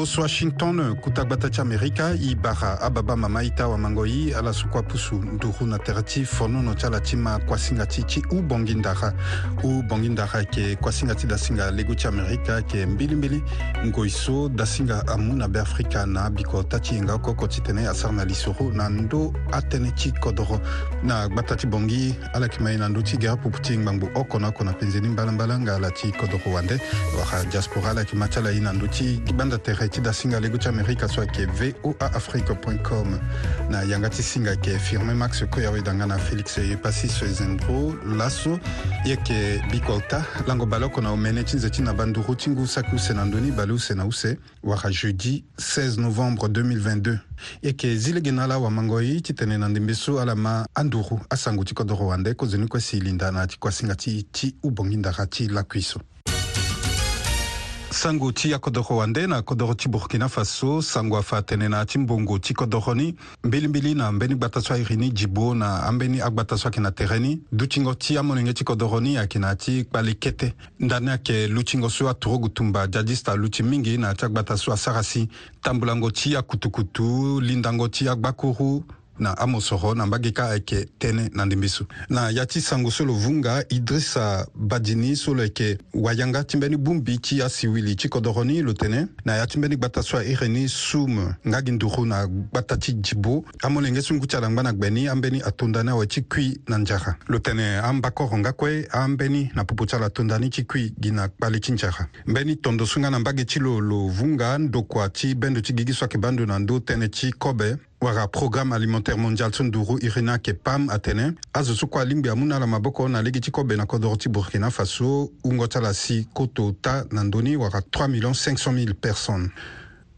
oso washington kutagbata ti amerika e bara ababa mama e tawamango ye ala so kua pusu nduru na tere ti fonono ti ala ti ma kuasinga ti ti ubongi ndara ubongi ndara yeke kuasinga ti dasinga lego ti amerika yeke mbilimbili ngoi so dasinga amu na beafrika na abiko ta ti yenga oko oko titene asara na lisoro na ndö atënë ti kodro na gbata ti bongi ala yeke ma e na ndö ti gere pupu ti ngbangbue oko na oko na penzeni mbalambala nga ala ti kodro wande wara diaspora ala yeke ma ti ala ye na ndö ti gbanda tere ti dasinga lego ti amérika so ayeke voa afrique com na yanga ti singa yeke firmin max koy awe danga na félix pasis zembro laso ye yeke bikolta lango baloko na omene ti nze ti na banduru ti ngu saki use na ndöni bale use na use wara jeudi 16 novembre 2022 ye yeke zi lege na ala awamangoi titene na ndembe so ala ma anduru asango ti kodro wande kozoni kue si linda na ti kuasinga ti ti ubongi ndara ti lakui so sango ti akodoko wande na kodoko ti burkina faso sango afa atene na ti mbongo ti kodoko ni mbilimbili na ambeni gbata so airi ni djibo na ambeni agbata so ayeke na tere ni dutingo ti amolenge ti kodoko ni ayeke na ti kpali kete ndani ayeke lutingo so aturugu tumba djadista luti mingi na ti agbata so asara si tambulango ti akutukutu lindango ti agbakuru na amosoro na mbage ka ayeke tënë na ndembi so na ya ti sango so lo vunga idrissa badini so lo yeke wayanga ti mbeni bungbi ti asiwili ti kodro ni lo tene na ya ti mbeni gbata so ahiri ni sumu ngagi nduru na gbata ti djibo amolenge sungu ti alangba na gbe ni ambeni atondani awe ti kui na nzara lo tene ambakoro nga kue ambeni na popo ti ala tondani ti kui gi na kpali ti nzara mbeni tondo so nga na mbage ti lo lo vunga ndokua ti bendo ti gigi so ayeke bandu na ndö tënë ti kobe wara programme alimentaire mondial so nduru irina yeke pam atene azo so kue alingbi amû na ala maboko na lege ti kobe na kodro ti burkina faso hungo ti ala si koto ta na ndöni wara 3 500 000 personnes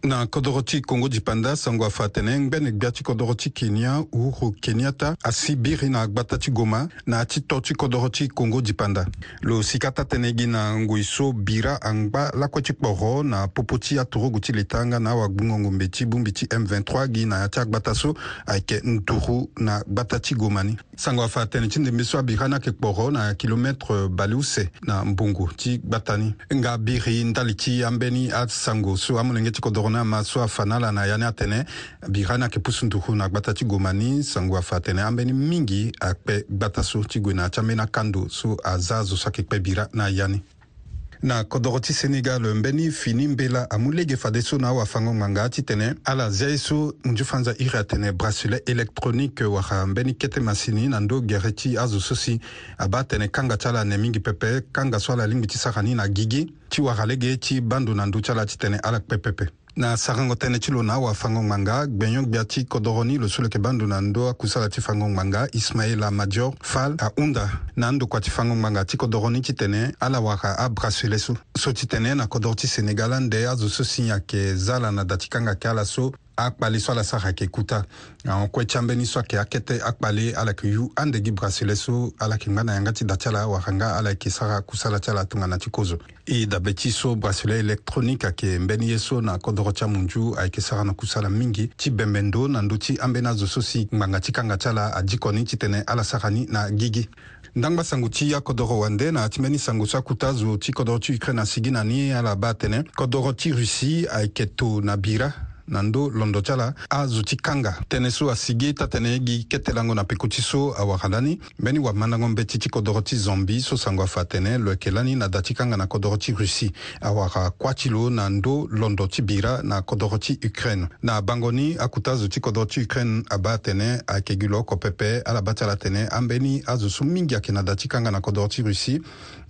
na kodro ti kongo dipanda sango afa tene ngbene gbia ti kodro ti kenya uhuru kenyatta asi biri na agbata ti goma na yâ ti to ti kodro ti kongo dipanda lo sika tatene gi na ngoi so bira angba lakue ti kporo na popo ti atogogu ti le tanga na awagbungongombe ti bongbi ti m23 gi na yâ ti agbata so ayeke nturu na agbata ti goma ni sango afa atene ti ndembe so abira ni ayeke kporo na kilometre baluse na mbungu ti gbata ni nga biri ndali ti ambeni asango so amolenge ti kodro kɔnɔ a ma so a fa n'a la na yani a tɛnɛ bi ha na ke pusu ntuhu na gbata ti goma ni sango a fa tɛnɛ an bɛ ni mingi a kpɛ gbata so ti gue na can bɛ na kan do so a za zo so a ke kpɛ bira na yani na kodɔgɔ ti senegal n bɛ ni fini n be la amu lege fade so na awafango ŋanga ti tene ala zia e so nzu fanza iri atene bracelet électronique waxa n bɛ ni kete masini na ndo gɛrɛ ti azo so si aba tene kanga ti ala ne mingi pɛpɛ kanga so ala lingbi ti sara ni na gigi ti waxa lege ti bandu na ndu ti ala ti tene ala kpɛ pɛpɛ na sagango tënë ti lo na awafango ngbanga gbenyo gbia ti kodroni lo so lo yeke bandu na ndö akusala ti fango ngbanga ismaila madior fal ahunda na andokua ti fango ngbanga ti kodroni ti tene ala wara abrasele so so ti tene na kodro ti sénégal ande azo so si yeke zala na da ti kanga yeke ala so akpali so ala saxa yeke kuta aokue ah, tiambeni so ayeke akete akpali ala yeke yu andegi brasele so ala yeke ngbâ na yanga ti da ti ala wahanga ala yeke saxa kusala ti ala tongana ti kozo e dabe ti so brasele électronique ayeke mbeni ye so na kodro ti amunzu ayeke saxa na kusala mingi ti bembe ndo na ndö ti ambeni azo so si ngbanga ti kanga ti ala adiko ni titene ala saxa ni na gigi ndangba sango ti akodro wande na ti mbeni sango so akuta azo ti kodro ti ukraine asigi na ni ala ba atene kodro ti russie ayeke to na bira na ndö londo ti ala azo ti kanga tënë so asigi ta tene gi kete lango na peko ti so awara lani mbeni wamandango mbeti ti kodro ti zambi so sango afa tene lo yeke lani na da ti kanga na kodro ti russie awara kuâ ti lo na ndö londo ti bira na kodro ti ukraine na bango ni akuta azo ti kodro ti ukraine abâ atene ayeke gi lo oko pepe ala bâ ti ala tene ambeni azo so mingi ayeke na da ti kanga na kodro ti russie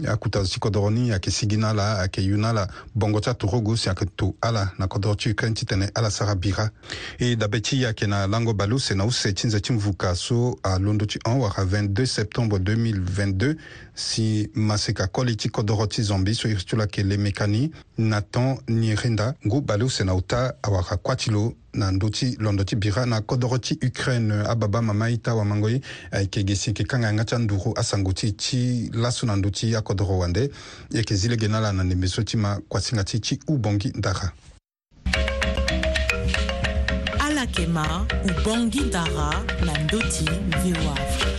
akuta azo ti kodro ni ayeke sigi ni ala ayeke yu ni ala bongo ti atorogo si ayeke tu ala na kodro ti ukraine ti tene ala alasara bira e dabe ti yeke na lango baluse na use ti nze ti mvuka so alondo ti hon wara 22 septembre 2022 si maseka koli ti kodro ti zambi so iri ti lo ayeke leme kani na ton ni renda ngu baluse na uta awara kuâ ti lo na ndö ti londo ti bira na kodro ti ukraine ababa mama ye ti awamango ye ayeke ge si yeke kanganga ti anduru asango ti ti laso na ndö ti akodro wande yeke zi lege ni ala na ndembe so ti ma kuasinga ti ti ubongi ndara makema ubongi dara na ndoti voa afrique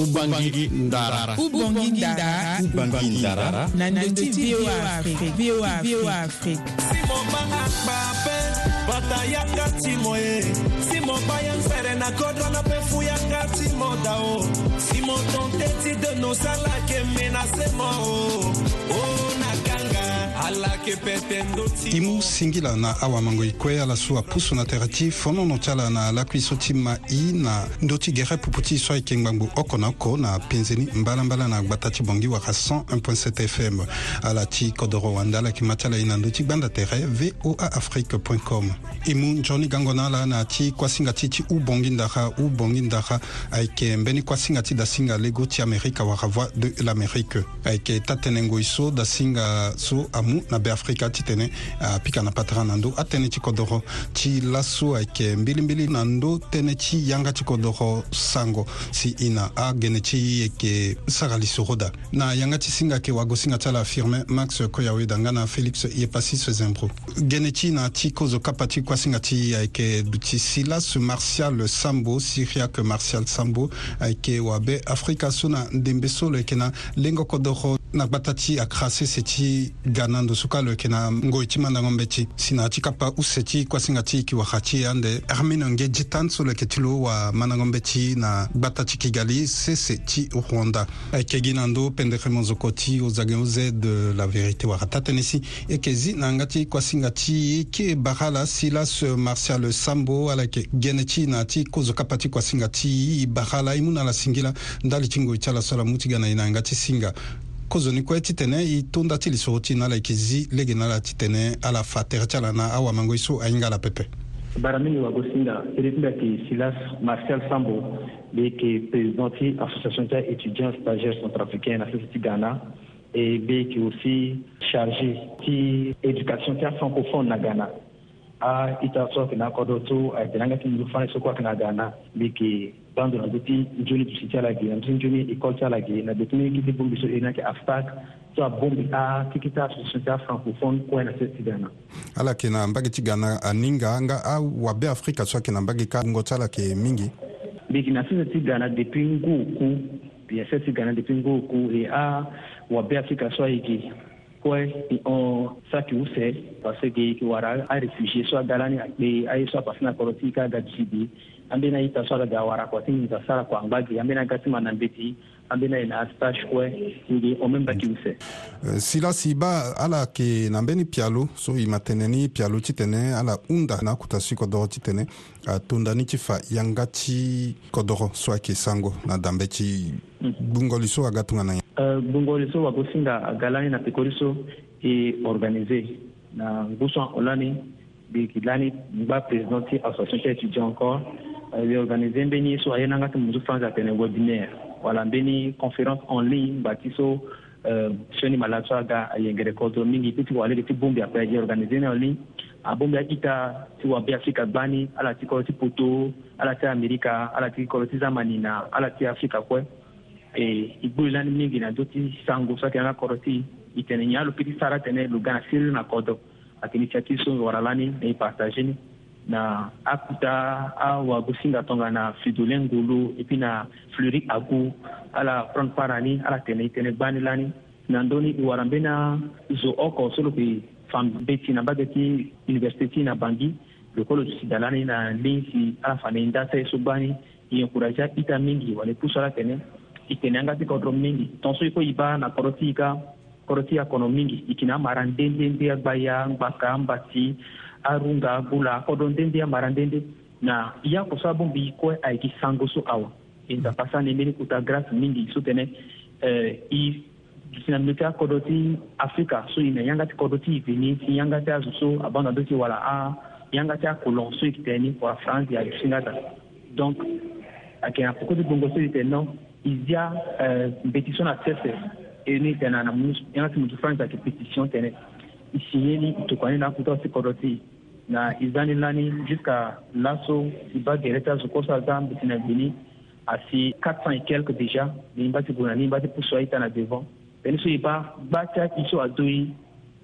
Ubangi Ndara. Ubangi Ndara. Ubangi Ndara. Na ndoti VOA Afrique. VOA VOA Afrique. Simo banga pape, bataya kati moye. Simo bayan sere na kodra na pefu ya kati modao. Simo tonteti de no sala ke menase mo. i mu singila na awamango e kue ala so apusu na tere ti fonono ti ala na lakui so ti ma i na ndö ti gere pupu ti so ayeke ngbangbu oko na oko na penzeni mbalambala na gbata ti bongi wara 101.7 fm ala ti kodro wanda ala yeke ma ti ala e na ndö ti gbanda tere voa afrique com e mu nzoni gango na ala na ti kuasinga ti ti ubongi ndara ubongi ndara ayeke mbeni kuasinga ti dasinga lego ti amérika wara voix de l'amérique ayeke tatene ngoi so dasinga so amu na beafrique afrika euh, ti tene apika na patara na ndö atënë ti kodro ti laso ayeke euh, mbilimbili na ndö tënë ti yanga ti kodro sango si e na agene ti yeke euh, sara lisoro da na yanga ti singa yeke wago singa ti ala firmin max koyaweda nga na félix ye pasi sezembro gene ti na ti kozo kapa ti kuasinga ti ayeke duti silas martial sambo syriaque martial sambo ayeke wabe afrika so na ndembe so lo yeke na lengo kodro na gbata ti akra sese ti ga na ndo so kue ala yeke na ngoi ti mandango mbe ti si na yâ ti kapa use ti kuasinga ti yeke waka ti e ande armé na nge dita so lo yeke ti lo wamandango mbe ti na gbata ti kigali sese ti rwanda ayeke eh, gi na ndö pendere monzoko ti ozange oze de la vérité wara tatënë si e yeke zi na yanga ti kuasinga ti ye kê bara la si laso euh, martial sambo ala yeke gene ti na yâ ti kozo kapa ti kuasinga ti i bara la e mû na ala singi la ndali ti ngoi ti ala so ala mû ti ga na e na yanga ti singa kozoni kue titene e tondä ti liso ti na ala yeke zi lege na ala titene ala fa tere ti ala na awamango ye so ahinga ala pepe bara mini wago tere ti mbi ayeke silas marcel sambo mbi yeke président ti association ti étudiant stagiaire centrafricain na sese ti ghana e mbi yeke aussi chargé ti éducation ti afrancophone na ghana a ah, ita sɔrɔ kina kɔdɔ to a ah, tɛnanga ti mulu fana soko a kina gana biki bando na beti njoni dusitia lagi na beti njoni ikɔltia lagi na beti ne kiti bombi so ena ke aftak so a bombi a ah, tikita sosieté francophone kue na se ti gana ala ke na mbage ti gana aninga nga awabe afrika so ayeke na mbage ka ngo ti ala yeke mingi mbiki na sese ti gana depuis ngu ku bien se ti gana depuis ngu ku e awabe afrika so ayeke kue ti ɔn sakiwusɛ parce que wara a refugie soit galani akpe a ye soit pasina kɔrɔ ti ka ga jisibi an bena i ta so a ka ga wara kɔ ti ɲita sara kɔ an gba gi an bena gasi ma nan beti an bena yena stage kue ngi o même baki use mm. euh, sila siba ala yeke na mbeni pialu so e ma tene ni pialu ti tene ala hunda na akuta si kodro ti tene atondani ti fa yanga ti kodro so ayeke sango na dambe ti gbungoli mm. so aga tongana ye gbungoli euh, so wago singa aga lani na pekoli so e organise na nguso ahon lani mbi yeke lani ngba président ti association ti étudiant encore ebe euh, organise mbeni so aye na nga ti muzu fanze atene webinaire wala mbeni conférence en ligne ba ti so uh, sioni mala so aga ayengere kozo mingi ti ti wa lege ti bongbi ape aye organise ni en ligne abongbi aita ti wabe afrika gbani ala ti kolo ti poto ala ti amerika ala ti kolo ti zamani na ala ti afrika kue e igboli lani mingi na ndö ti sango so atene na koro ti e tene nyen alo peut ti sara atene lo ga na siri na kodo ayeke ni ti ti so wara lani na e partage ni na akuta awa gusinga tonga na fridolin ngulu e puis na fleury agu ala prendre part ani ala tene i tene gbani lani na ndöni i wara mbeni zo oko so lo yeke fan be ti na mbage ti université ti na bangi lokolo sida lani na lin si ala fa na e nda sere so gbani e encouragea ita mingi wala e pusu ala tene e tene anga ti kodro mingi tongaso e kue e ba na kodro ti hika kodro ti akono mingi e yeke na amara ndendende agba ya ngbaka amba ti arunga bula kodo ndende amara ndende na ya ko so abongbi i kue ayeki sango so awa e nzapa sani mbeni kuta grâce mingi so tene eh, i si na mbi ti akodo ti afrika so e na yanga ti kodo ti e veni si yanga ti azo so abanga ndö ti wala ayanga ti akolon so e yeke tene ni wala france ayo singa ta donc ayeke na poko ti gbongo so e yeke tene non e zia eh, mbeti so na sese e ni tene na yanga ti mu ti france ayeke pétition tënë ishirini tukwane na kutoa sikoroti na izani nani jusqu'à laso siba gereta zokosa za mbiti na bini asi 400 et quelque déjà ni mba ti guna ni mba ti puso aita na devant peni so e ba gba ti aki so azo e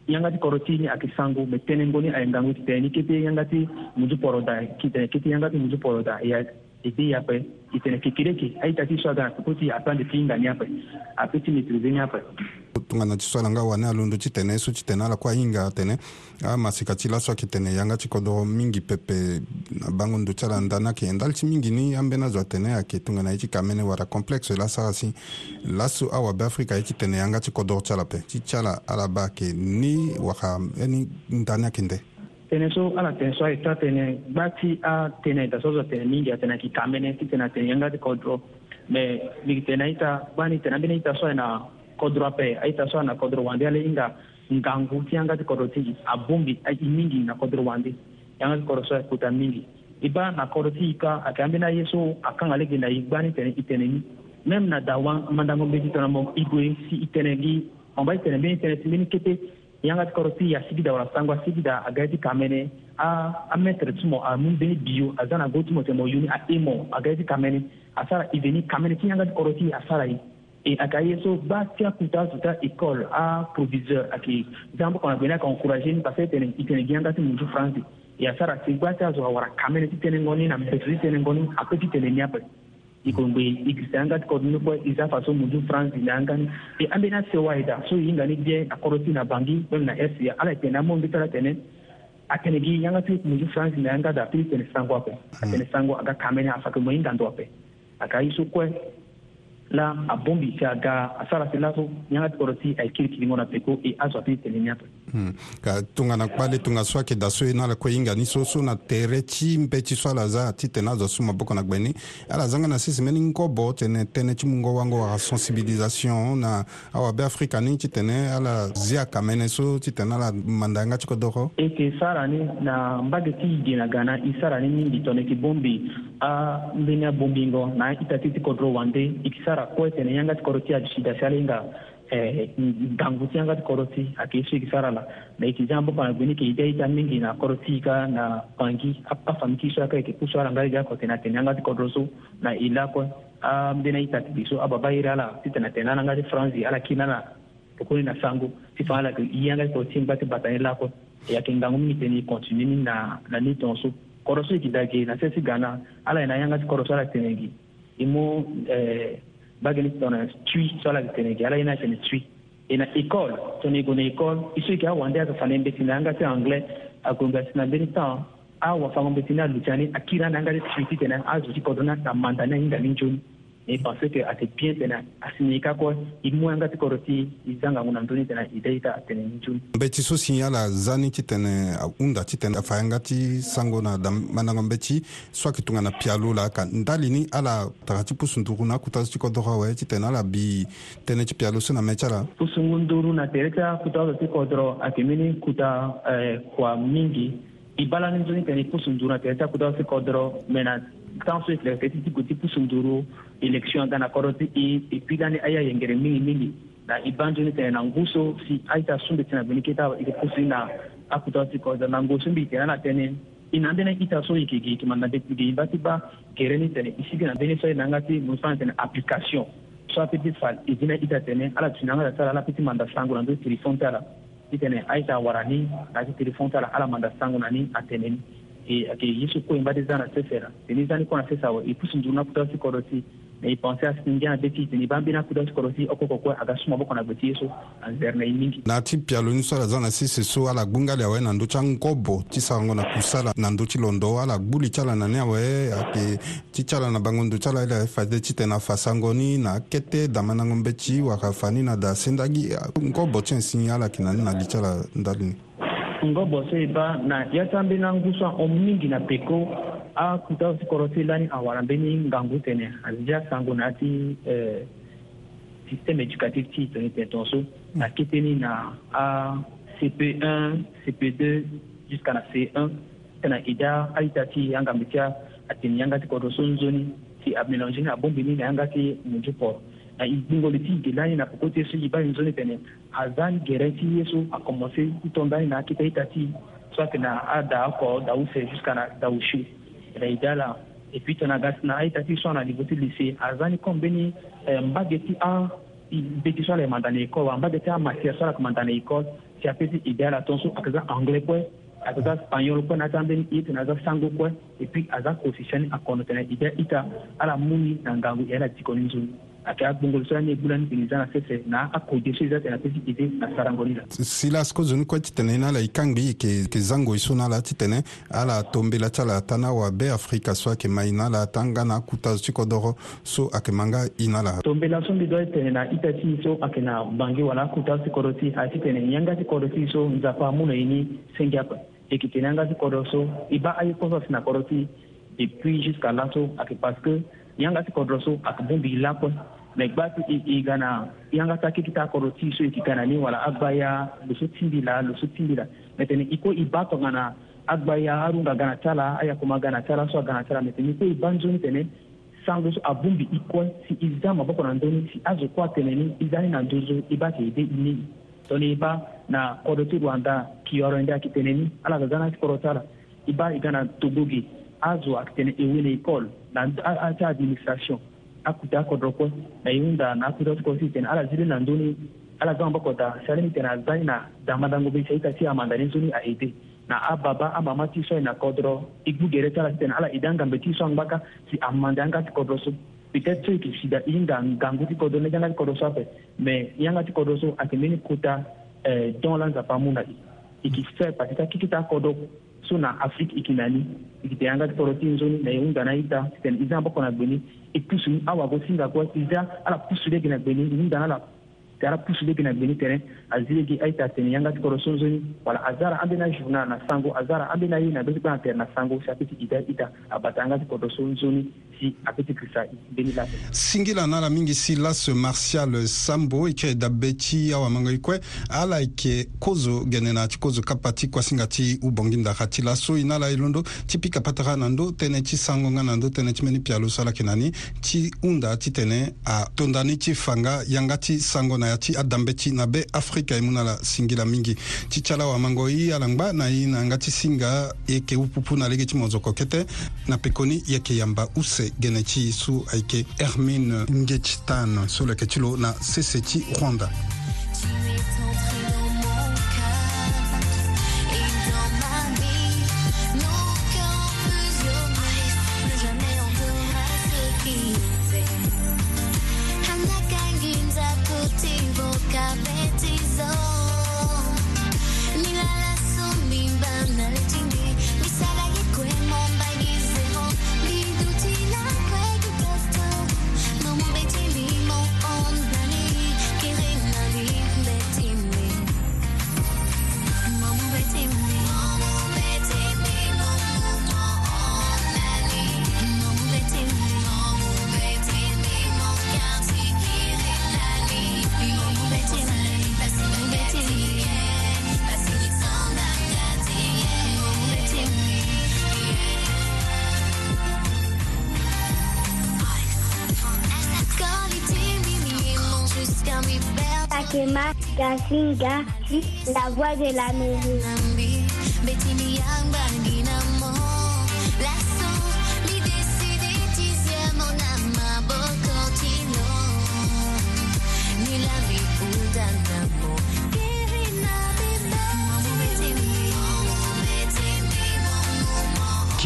yanga ti koro ti ni ayeke sango me tënë ngoni ayengangu ti tene ni kete yanga ti munzu poro da kitene kete yanga ti munzu poro da e ti e ape e tene kekereke aita ti so aga na soko ti apeande ti hinga ni ape apeut ti maîtrise ni ape tongana ti so na nga wani alondo ti tene so ti tene ala kue ahinga atene amasika ah, ti laso ayeke tene yanga ti kodro mingi pepe na bango ndo ti ala nda ni ayeke ndali ti mingi ni ambeni azo atene ayeke tongana ye ti ka mene wara complexe laso si laso awabe afrika ye ti tene yanga ti kodro ti ala pe ti ti ala ala ba ayeke ni waka ani nda ni ayeke nde tënë so ala tene so aye tene gba ti atene da so azo atene mingi atene ayeke ka mene ti tene atene yanga ti kodro me mbi tene aita gba tene ambeni aita so aye kodro ape aitaso na kodro wandi ale inga ngangu ti yanga ti kodro ti abongi i mingi na kodro wandi yanga ti kodro so e kuta mingi i ba na kodro ti yika ayeke ambeni aye so akanga alege na e gba ni tene i tene ni même na dawa mandango mbeni ti tongana mo i gue si i tene gi on ba i tene mbeni tene ti mbeni kete yanga ti kodro ti asigida wala sango asigida agaye ti kamene ametre ti mo amû mbeni bio aza na go ti mo tene mo yu ni ae mo agaye ti kamene asara e veni kamene ti yanga ti kodro ti asara e et akaye so ba tia kuta suta école a proviseur aki jambo kɔnɔ bena ka encouragé ni parce que itene itene gianda ti munju france ya sara ti gba ti azo awara kamene ti tënë ngoni na mpeso ti tënë ngoni apeut ti tene ni ape i kongbe i kristian anga ti kodini kue i za faso munju france na angani e ambeni asewa ayeda so i hinga ni gie akoro ti na bangi même na est ya ala e tene amombi ti ala tene atene gi yanga ti munju france na anga da apeut ti tene sango ape atene sango aga kamene afake mo hinga ndo ape aka ye so kue la abombi shaga asara sinaso nyanga tikoro ti ayikiri kilingo na peko e azo atini tene nyata Hmm. ka tongana kpa le tongaso ayeke da so ye na ala kue hinga ni so so na tere ti mbe ti so ala za ti tene azo so maboko na gbe ni ala zanga na sese mbeni ngobo tene tënë ti mungo wango wara sensibilisation na awabe afrika ni ti tene ala zia kamene so ti tene ala mandanga ti kodoko e yeke sara ni na mbage ti yidi na ga na e sara ni mingi tongana yeke bongbi ambeni abongbi ngo na ita ti ti kodro wande e yeke sara kue tene yanga ti kodro ti adisi da si ala hinga eh, ngangusi an ka kɔrɔti a sara la mais ki jambo pa gwini ki ija ija mingi na kɔrɔti ka na pangi a fami ki saka ki puso ala ngai ja ko tena tena ngati kodroso na ila ko a um, mbena ita tibiso aba bayira la titena tena na ngati franzi ala kinana kokoni na sango ti fa ala ki iyanga ko timba ti batani la ko ya ngangu mingi teni continue ni na na ni tonso e ki dage na sesi gana ala ina yanga ti kɔrɔso ala tenengi imo eh bagani tɔnɔ tui sɔla ke tene ke ala ina tene tui ina école tɔni gone école i soki awande aka fana mbetini anga te anglais agonga sina mbeni tan awafango mbetini alucani akira na anga te tui ti tene azo ti kodona ta manda ni ainga ni nzoni mi pense que ate bien tene a ka kɔ i moyen ka ti kɔrɔ ti i zanga ŋuna ntoni tene i da i ta tene ncun mbe ti so sin yala zani ti tene ahunda ti tene afa yanga ti sango na dam mananga mbe ti soit ki pialo la ka ndali ni ala taga ti pusu nduru na akuta kutazu ti kodro awe ti tene ala bi tënë ti pialo so na mɛ tya la pusungun duru na tere ta kutazu ti kɔ dɔrɔ ate kuta eh, mingi i bala ni ntoni tene i pusundugu na tere ta kutazu ti kɔ dɔrɔ na tan so e tile fɛ titi goti pusunduru election gana kɔrɔti i e puis lani a y'a yɛngɛrɛ mingi mingi na i banjoni tɛnɛ na nguso si a yita sun bɛ tɛna bini keta ike pusi na a kutɔti kɔza na nguso bi tɛnɛ na tɛnɛ i na ndɛnɛ ita so ike ge tuma na depuis ge i bati ba kɛrɛ ni tɛnɛ i sigi na venezuela na nga ti musan tɛnɛ application soit peti fal i dina ita tɛnɛ ala tuna nga tara ala peti manda sango na ndo telefon tara i tɛnɛ a yita warani na ti telefon tara ala manda sango na ni a tɛnɛni E, ake yesu ko imba de zana sesera tene zani kona sesa wa e, ipusi njuru na kuta si kodo e si na ipanse asingia beti tene bambi na kuta si kodo si okoko kwe aga suma boko na gbeti yesu anzere na imingi na ti pialo ni so ala za na sese so ala gbu nga li awe na ndö ti angobo ti sarango na kusala na ndö ti londo ala gbu li ti ala na ni awe ayeke ti ti ala na bango ndo ti ala ye li aye fa te ti tene afasango ni na akete dama na ngo mbeti waka fa ni na da sendagi ngobo ti ansi ala yeke na ni na li ti ala ndali ni tungabwase e ba na ya ti ambeni anguso omingi na peko akuta si koro ti lani awara mbeni ngangu tene azindi asango na ya ti eh, système éducatif ti tongini tene tongaso mm. na kiteni na acp1 cp2 jusqu'à na c1 ti na e da aita ti yanga mbi ti atene yanga ti kodro so nzoni ti amélange ni abongbi ni na yanga ti munzu poro igungole ti ige lani na poko ti so e ba ni so ni tene aza ni gere ti ye so akomanse i tondani na akita ita ti so ayeke na ada oko dawuse jusqu'à na dawusu tene eh e da ala e puis tene aga ti na aita ti so na niveau ti lycée aza ni kon mbeni eh, mbage ti be ti so ala yeke manda na école wa mbage ti amatière so ala yeke manda na école ti apeut ti e da ala tongaso ayeke za anglais kue ayeke za spagnol kue na aza ambeni ye tene aza sango kue e puis aza koefficient ni akono tene e da ita ala mu ni na ngangu e ala diko ni nzoni a kɛra bongolosira ni bulani binizana sese na akojeso eza tene apesi ide na sarangoli la silas kozoni kue titene ni ala e kangi ye yeke yeke zango e so ni ala titene ala atombela ti ala ata ni awabe afrika so ayeke ma e ni ala ata nga na akuta so ti kodro so ayeke ma nga e ni ala tombela so mbi dö e tene na ita ti so ayeke na bange wala akuta so ti kodro ti atitene nyanga ti kodro ti so nzapa amû na e ni sengi ape e yeke tene anga ti kodro so e ba aye poso asi na kodro ti depuis jusqu'à là so ayeke parce que yanga ti kodro so ayeke bongbi e lakue mɛgbatu igana yanga ta kiki ta kɔrɔ tiso ikikana ni wala agbaya lusu tindi la lusu tindi la mɛtɛni iko iba tɔ agbaya harun ga gana tala aya kuma gana tala so gana tala mɛtɛni ko ibanzoni tɛnɛ sango so abumbi iko si iza maboko na ndoni si azo kwa tɛnɛni izani na ndozo iba ke ide ini tɔni iba na kɔdɔ ti rwanda kiyɔrɔ ndi akitɛnɛni ala ga gana kɔrɔ tala iba igana togogi azo akitɛnɛ ewele ikɔl na ata administration akuta akodroko na yunda na akuta sikosi tene ala zili na nduni ala zan bakota salemi tene azani na damadango be sai kasi amandani nzuni a ede na ababa amama ti so e na kodro igbu gere ti ala si tene ala ede angambe ti so angbaka si amande anga ti kodro so peut-être so yeke sida i nga ngangu ti kodro lege anga ti kodro so ape me i anga ti kodro so ayeke mbeni kuta eh, don la nzapa mu na i e yeke fe parce ti akiki ti akodro so na afrique e yeke na ni e yeke tene anga ti kodro ti nzoni na e hunda na aita si tene i zan aboko na gbeni e pusu awako singa ko ida ala pusu de gina gbeni ni dana la tara pusu be kena beni tɛrɛn a zilegi a ye ta tɛni yanga tikɔrɔ sonzoni wala a zara an bena journa na sango a zara an bena yena beti kpana tɛrɛ na sango si a peti ida ita a bata anga tikɔrɔ sonzoni si a peti krista beni la singila na la mingi si las martial sambo e yeke dabe ti awamanga e kue ala yeke kozo gene na ti kozo kapa ti kuasinga ti ubongi ndaka ti laso e na ala e londo ti pika patara na ndö tënë ti sango nga na ndö tënë ti mbeni pia lo so ala yeke na ni ti hunda titene atondani ti fanga yanga ti sango na na ya ti adambe ti na be afrika e mû na la singila mingi ti ti ala wamango ye ala ngba na ye na yanga ti singa e yeke upupu na lege ti monzoko kete na pekoni yeke yamba use gene ti so ayeke hermine ngetch tan so lo yeke ti lo na sese ti rwanda Singa, la voix de la l'Amérique.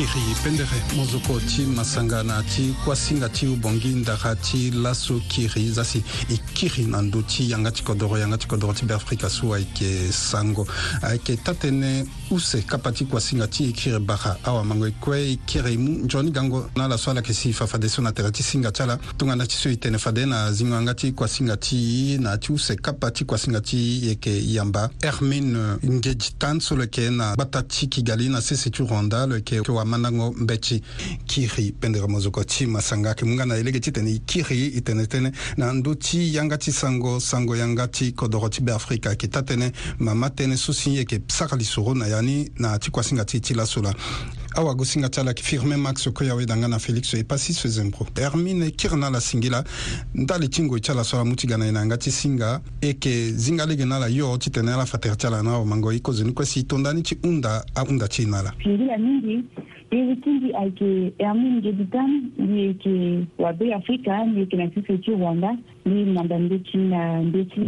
kiri pendere mozoko ti masangana ti kuasinga ti ubongi ndara ti laso kiri za si e kiri na ndö ti yanga ti kodro yanga ti kodro ti beafrika so ayeke sango ayeke ta tënë use kapa ti kuasinga ti e kiri bara awamango e kue e kiri mu nzoni gango na ala so ala yeke si fafade so na tere ti singa ti ala tongana ti so e tene fade na zingo yanga ti kuasinga ti na ti use kapa ti kuasinga ti yeke yamba hermine ngedi tan so lo yeke na gbata ti kigali na sese ti rwanda lo yeke yeke mandango mbeci kiri pendere mozuko ti masanga ayeke mu nga na ye lege ti tene e kiri e tene tënë na ndö ti yanga ti sango sango yanga ti kodro ti beafrika yeke ta tënë mama tënë so si yeke sara lisoro na ya ni na ti kuasinga ti ti laso la awagosinga ti ala yeke firmin max okoya aweda nga na félix e pasi so zembro hermine kiri na ala singi la nda le ti ngoi e ti ala so ala mu ti ga na e na yanga ti singa e yeke zinga lege na ala yo ti tene ala fatere ti ala na awamango e kozoni kue si e tondani ti hunda ahunda ti e na ala izi tindi ayeke hermine nge ti mbi yeke wabe afrika mbi yeke na sese ti wanda mbi nanda ndö na ndö ti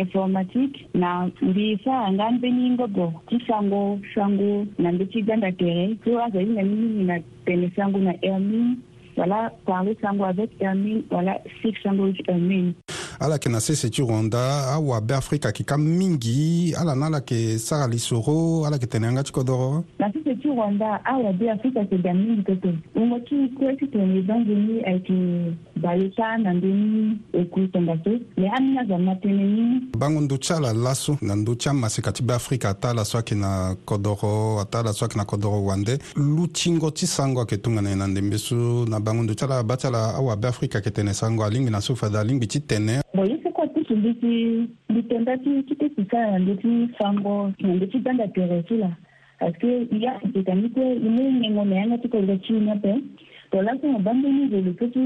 informatique na mbi sara nga ambeni ngobo ti sango sango na ndö ti ganda tere so azo hinga mingi na tene sango na hermine wala parle sango avec hermine wala sik sango wit hermine ala yeke na sese ti ronda awabe afrika yeke ka mingi ala na ala yeke sara li soro ala yeke tene yanga ti kodro na sese ti ronda awabe afrika yeke ga mingi toto ungo ti kue ti tene ba nzoni ayeke bale ta na ndöni ekui tongaso me ambeni azo na tënë ni bango ndö ti ala laso na ndö ti amaseka ti beafrika ata ala so ayeke na kodro ata ala so ayeke na kodro wande lu tingo ti sango ayeke tongana e na ndembe so na bango ndö ti ala ba ti ala awabe afrika yeke tene sango alingbi na so fada alingbi ti tene ndi tenda ti ti sika na ndö ti fango na ndö ti danga tere ti la parceke ya tika ni kue i mû ngengo na yanga ti kolo ti ni ape lo laso na bange ni lo lo peut ti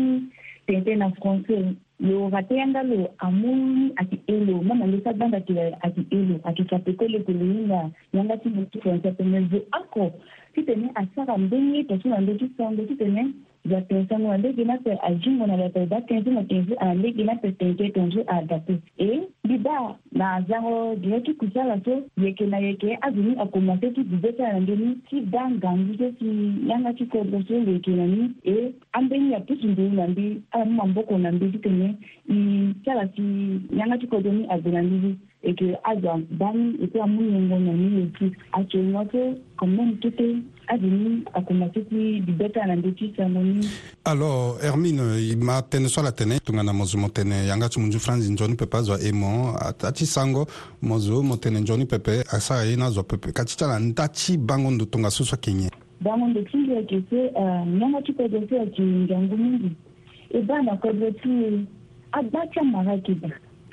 tente na français lo ga te yanga lo amû ni ayeke e lo ma na ndö ti adanga tere ayeke e lo ayeke kapeko leke lo hinga yanga ti lo ti français ape me zo oko titene asara mbeni e tongso na ndö ti sango titene vyakinsango ndege nape ajimbo na vyape vakinzi na kinzi a ndege nape tenke tonzu a dape e bida na azango dina ti kusala so yeke na yeke azoni akomase ti bibe ti ala ndeni ti da ngangu so si yanga ti kodro so yeke na ni e ambeni apusu nduru na mbi ala mu mamboko na mbi ti tene i ti ala si yanga ti kodro ni ague na mbi zi et que aza bani e peut amu ye ngonya ni ye ti actuellement que quand même tout est adini akoma ti ti bibeta na nde ti sango ni alors hermine i ma tënë so ala tene tongana mozo mo tene yanga ti munzu franzi nzoni pepe azwa e mo ati sango mozo mo tene nzoni pepe asara ye na azwa pepe ka ti ti ala nda ti bango ndo tongaso so yeke nyen bango ndo ti ngi yeke so euh, nyanga ti kodro ti yeke ngiangu mingi e ba na kodro ti agba ti amara yeke ba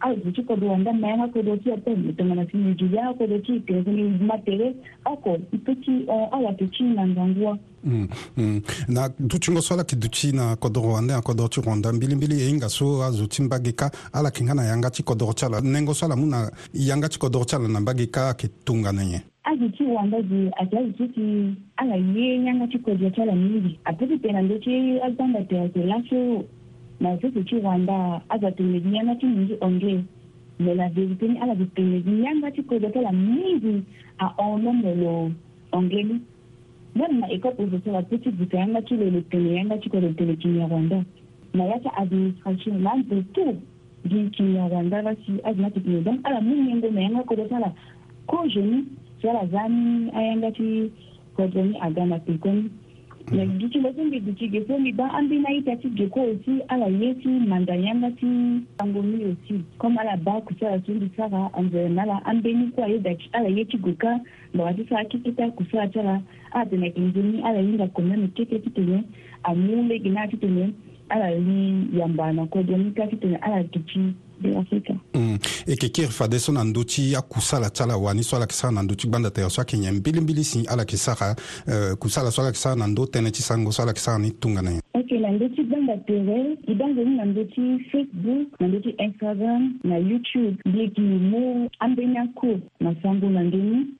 ai dzichi kodo wanda maenga kodo ki ate mitongana sini julia kodo ki tenguni matere ako ipechi eh, awa techi na nzangua hmm, hmm. na du ti ngoso ala yeke duti ti na kodro wande akodro ti ronda mbilimbili e hinga so azo ti mbage ka ala yeke nga na yanga ti kodro ti ala nengo so ala mu na yanga ti kodro ti ala na mbage ka ayeke tongana nyen azo ti wanda zi ayeke azo ti ti ala ye yanga ti kodro ti ala mingi apeut tene ando ti agbanga tene ayeke laso na sisi chiwanda aza tumejinyanga tiningi ongee me la vérité ni ala bi tumejinyanga ti kodro ti ala mingi ahon lo mo lo ongee ni même na école professionnel ti ti dika yanga ti lo lo tene yanga ti kodro tene kinyarwanda na ya ti administration na nze tout gi kinyarwanda la si azo na titene donc ala mu nyengo na yanga kodro ti ala kozo ni so ala za ni ayanga ti kodro ni aga na peko ni mais dutile sẽn bɩ du ge so bɩ ba an bɩ na yita tɩ doko aussi ala ye ti manda yanga yãmba tɩ tangomi aussi comme ala baa kusala sẽn bɩ saga n zoe nala an be ni kua yeda ala ye tɩ goka baga tɩ saga kɩkɩta kusala ala a tɩna kẽnzomi ala yĩnga kõmame kete ti tene a muule gɩ naa ti tene ala yamba ni yambaana kodemi ka ti tene ala tɩ Mm. e yeke kiri fa dé so na ndö ti akusala ti ala wani so ala yeke sara na ndö ti gbanda tere so ayeke nyen mbilimbili si ala yeke sara euh, kusala so ala yeke sara na ndö tënë ti sango so ala yeke sara ni tongana nyen ok na ndö ti gbanda tere e dange ni na ndö ti facebook na ndö ti instagram na youtube mbi yeke mo ambeni akue na sango na ndöni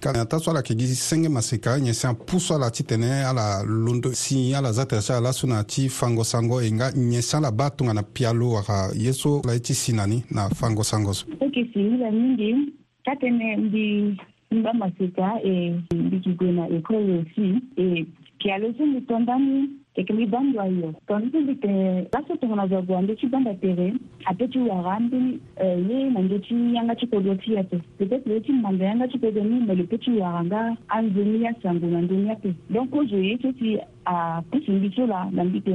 kata so ala yeke gi senge maseka e nyensi apuso ala ti tene ala londo si ala za tere so ala so na ti fangosango e nga nyensi ala ba tongana pia lo waka ye e so la ye ti si na ni na fangosango so oke si hila mingi ta tënë mbi ngba maseka e mbi gue na ekolo si e kia lo so mbi tondani ekilibandwa yo tonzindi te laso tongonazagua nde tshibanda tere ape tshiwara ndi ye nande tshinyanga tshikodua tshiyape petetre ye tshimanda yanga tshikodua mimele pe tshiwara nga anzumi ya sangu na nduni yape donc ozo ye tsotsi apusumbitsula nandi te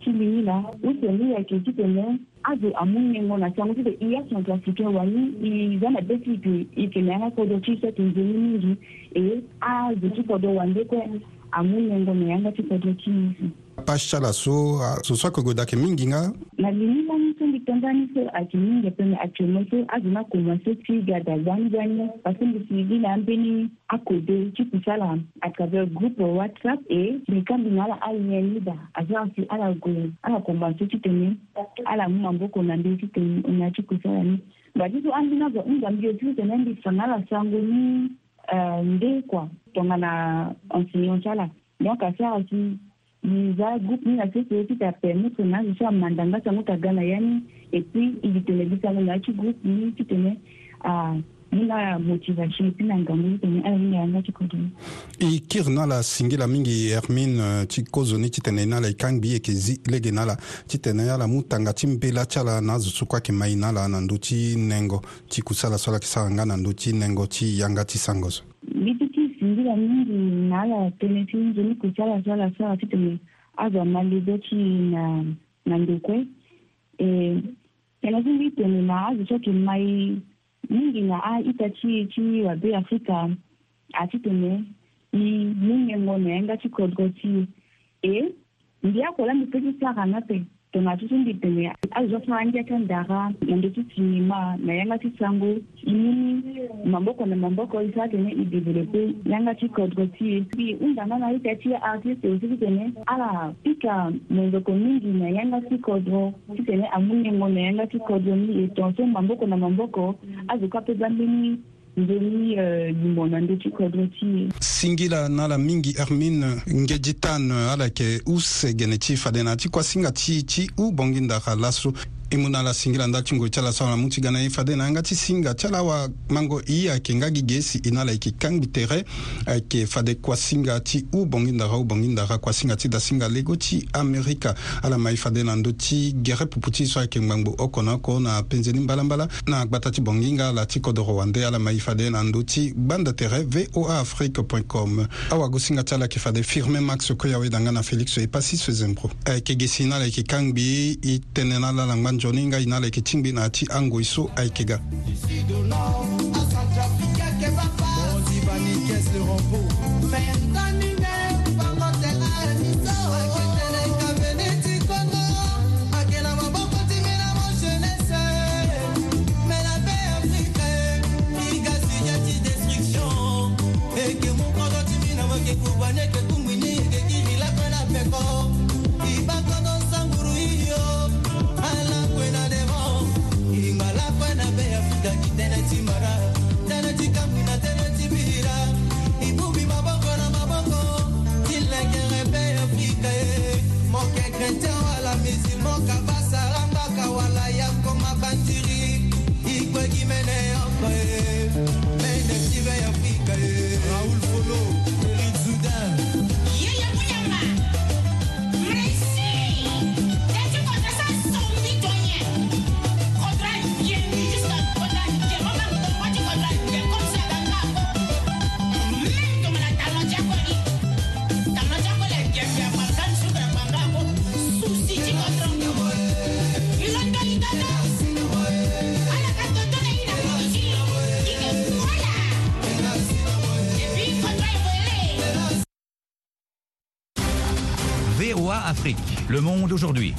tshilingila udeni yakhe kidene aze amunyengo nasango sibe iyasonto afike wani iza na besipi ikenayakakodo tshisetinzeni mingi e aze tshipodo wandekwe amunyengo neyanga tshipodo tshisi pasha la so ah, so so akogo dayeke mingi nga na lilinga ni so mbi tongaa ni so ayeke mingi pene actuellement so azo ni akoma so ti ga da zanzani parce mbi si bi na ambeni akode ti kusala à travers groupe whatsapp e mbi kambi na ala ayen ni da azo asi ala go ala koma so ti tene ala mu maboko na ndö ti tene na ti kusala ni mba ti so ambeni azo hunda mbi ti tene mbi sanga ala sango ni euh, nde kua tongana enseignement ti ala donc asi ala ti za groupe ni na sese ye ti ta permettre na azo so amanda nga sango ta ga na ya ni et puis ibi tene bi sango na ya ti groupe ni ti tene ni na motivation ti na ngangu ti tene ayeni yanga ti kodro ni e kiri na ala singi la mingi hermine ti kozo ni ti tene ni ala e kangbi e yeke zi lege na ala ti tene ala mu tanga ti mbela ti ala na azo so kue ayeke mai na ala na ndö ti nengo ti kusala so ala yeke sara nga na ndö ti nengo ti yanga ti sango so mbi ti ngira mingi naala tene ti nzoni kutyala so ala so ala ti tene azo na lebe ti na na ndokue e tene ti ngi tene na azo so yeke mai mingi na aita ti ti wabe afrika ati tene i mu ngengo na yanga ti kodgo ti e mbi akolo ambi peut ti tiaka na ape tungatitindidimya azofanandiakandaga nande titinima na yanga ti sango imuni maboko na maboko i sara tene i develope yanga ti kodro ti ye bi undanga na ita ti artiste osi ti tene ala pika monzoko mingi na yanga ti kodro ti tene amû nengo na yanga ti kodro ni e tonso maboko na maboko azo kua peut gbambe ni ndeni yimona nde singila na ala mingi hermine ngeji tane ala yeke use gene ti fa dene na ti kuasinga ti ti u bongindaga laso e mu na ala singira nda ti ngue ti ala so ala mu ti ga na ye fade na yanga ti singa ti ala awamango i ayeke nga gi ge si e na ala yeke kangbi tere ayeke fade kuasinga ti ubongi ndara ubongi ndara kuasinga ti dasinga lego ti amerika ala ma e fade na ndö ti gere pupu ti so ayeke ngbangbu oko na oko na penzeni mbalambala na gbata ti bonginga ala ti kodro wande ala ma e fade na ndö ti gbanda tere voa afrique point com awago singa ti ala yeke fade firmin max so kue awe danga na félix so e pasi so zembro ayeke ge si na ala yeke kangbi e tënë na ala na ngbandu joni ngai na ayeke tingbi na ti angoi so ayeke ga Faire Then I see mara, teneti kamuna, teneti Le Monde aujourd'hui.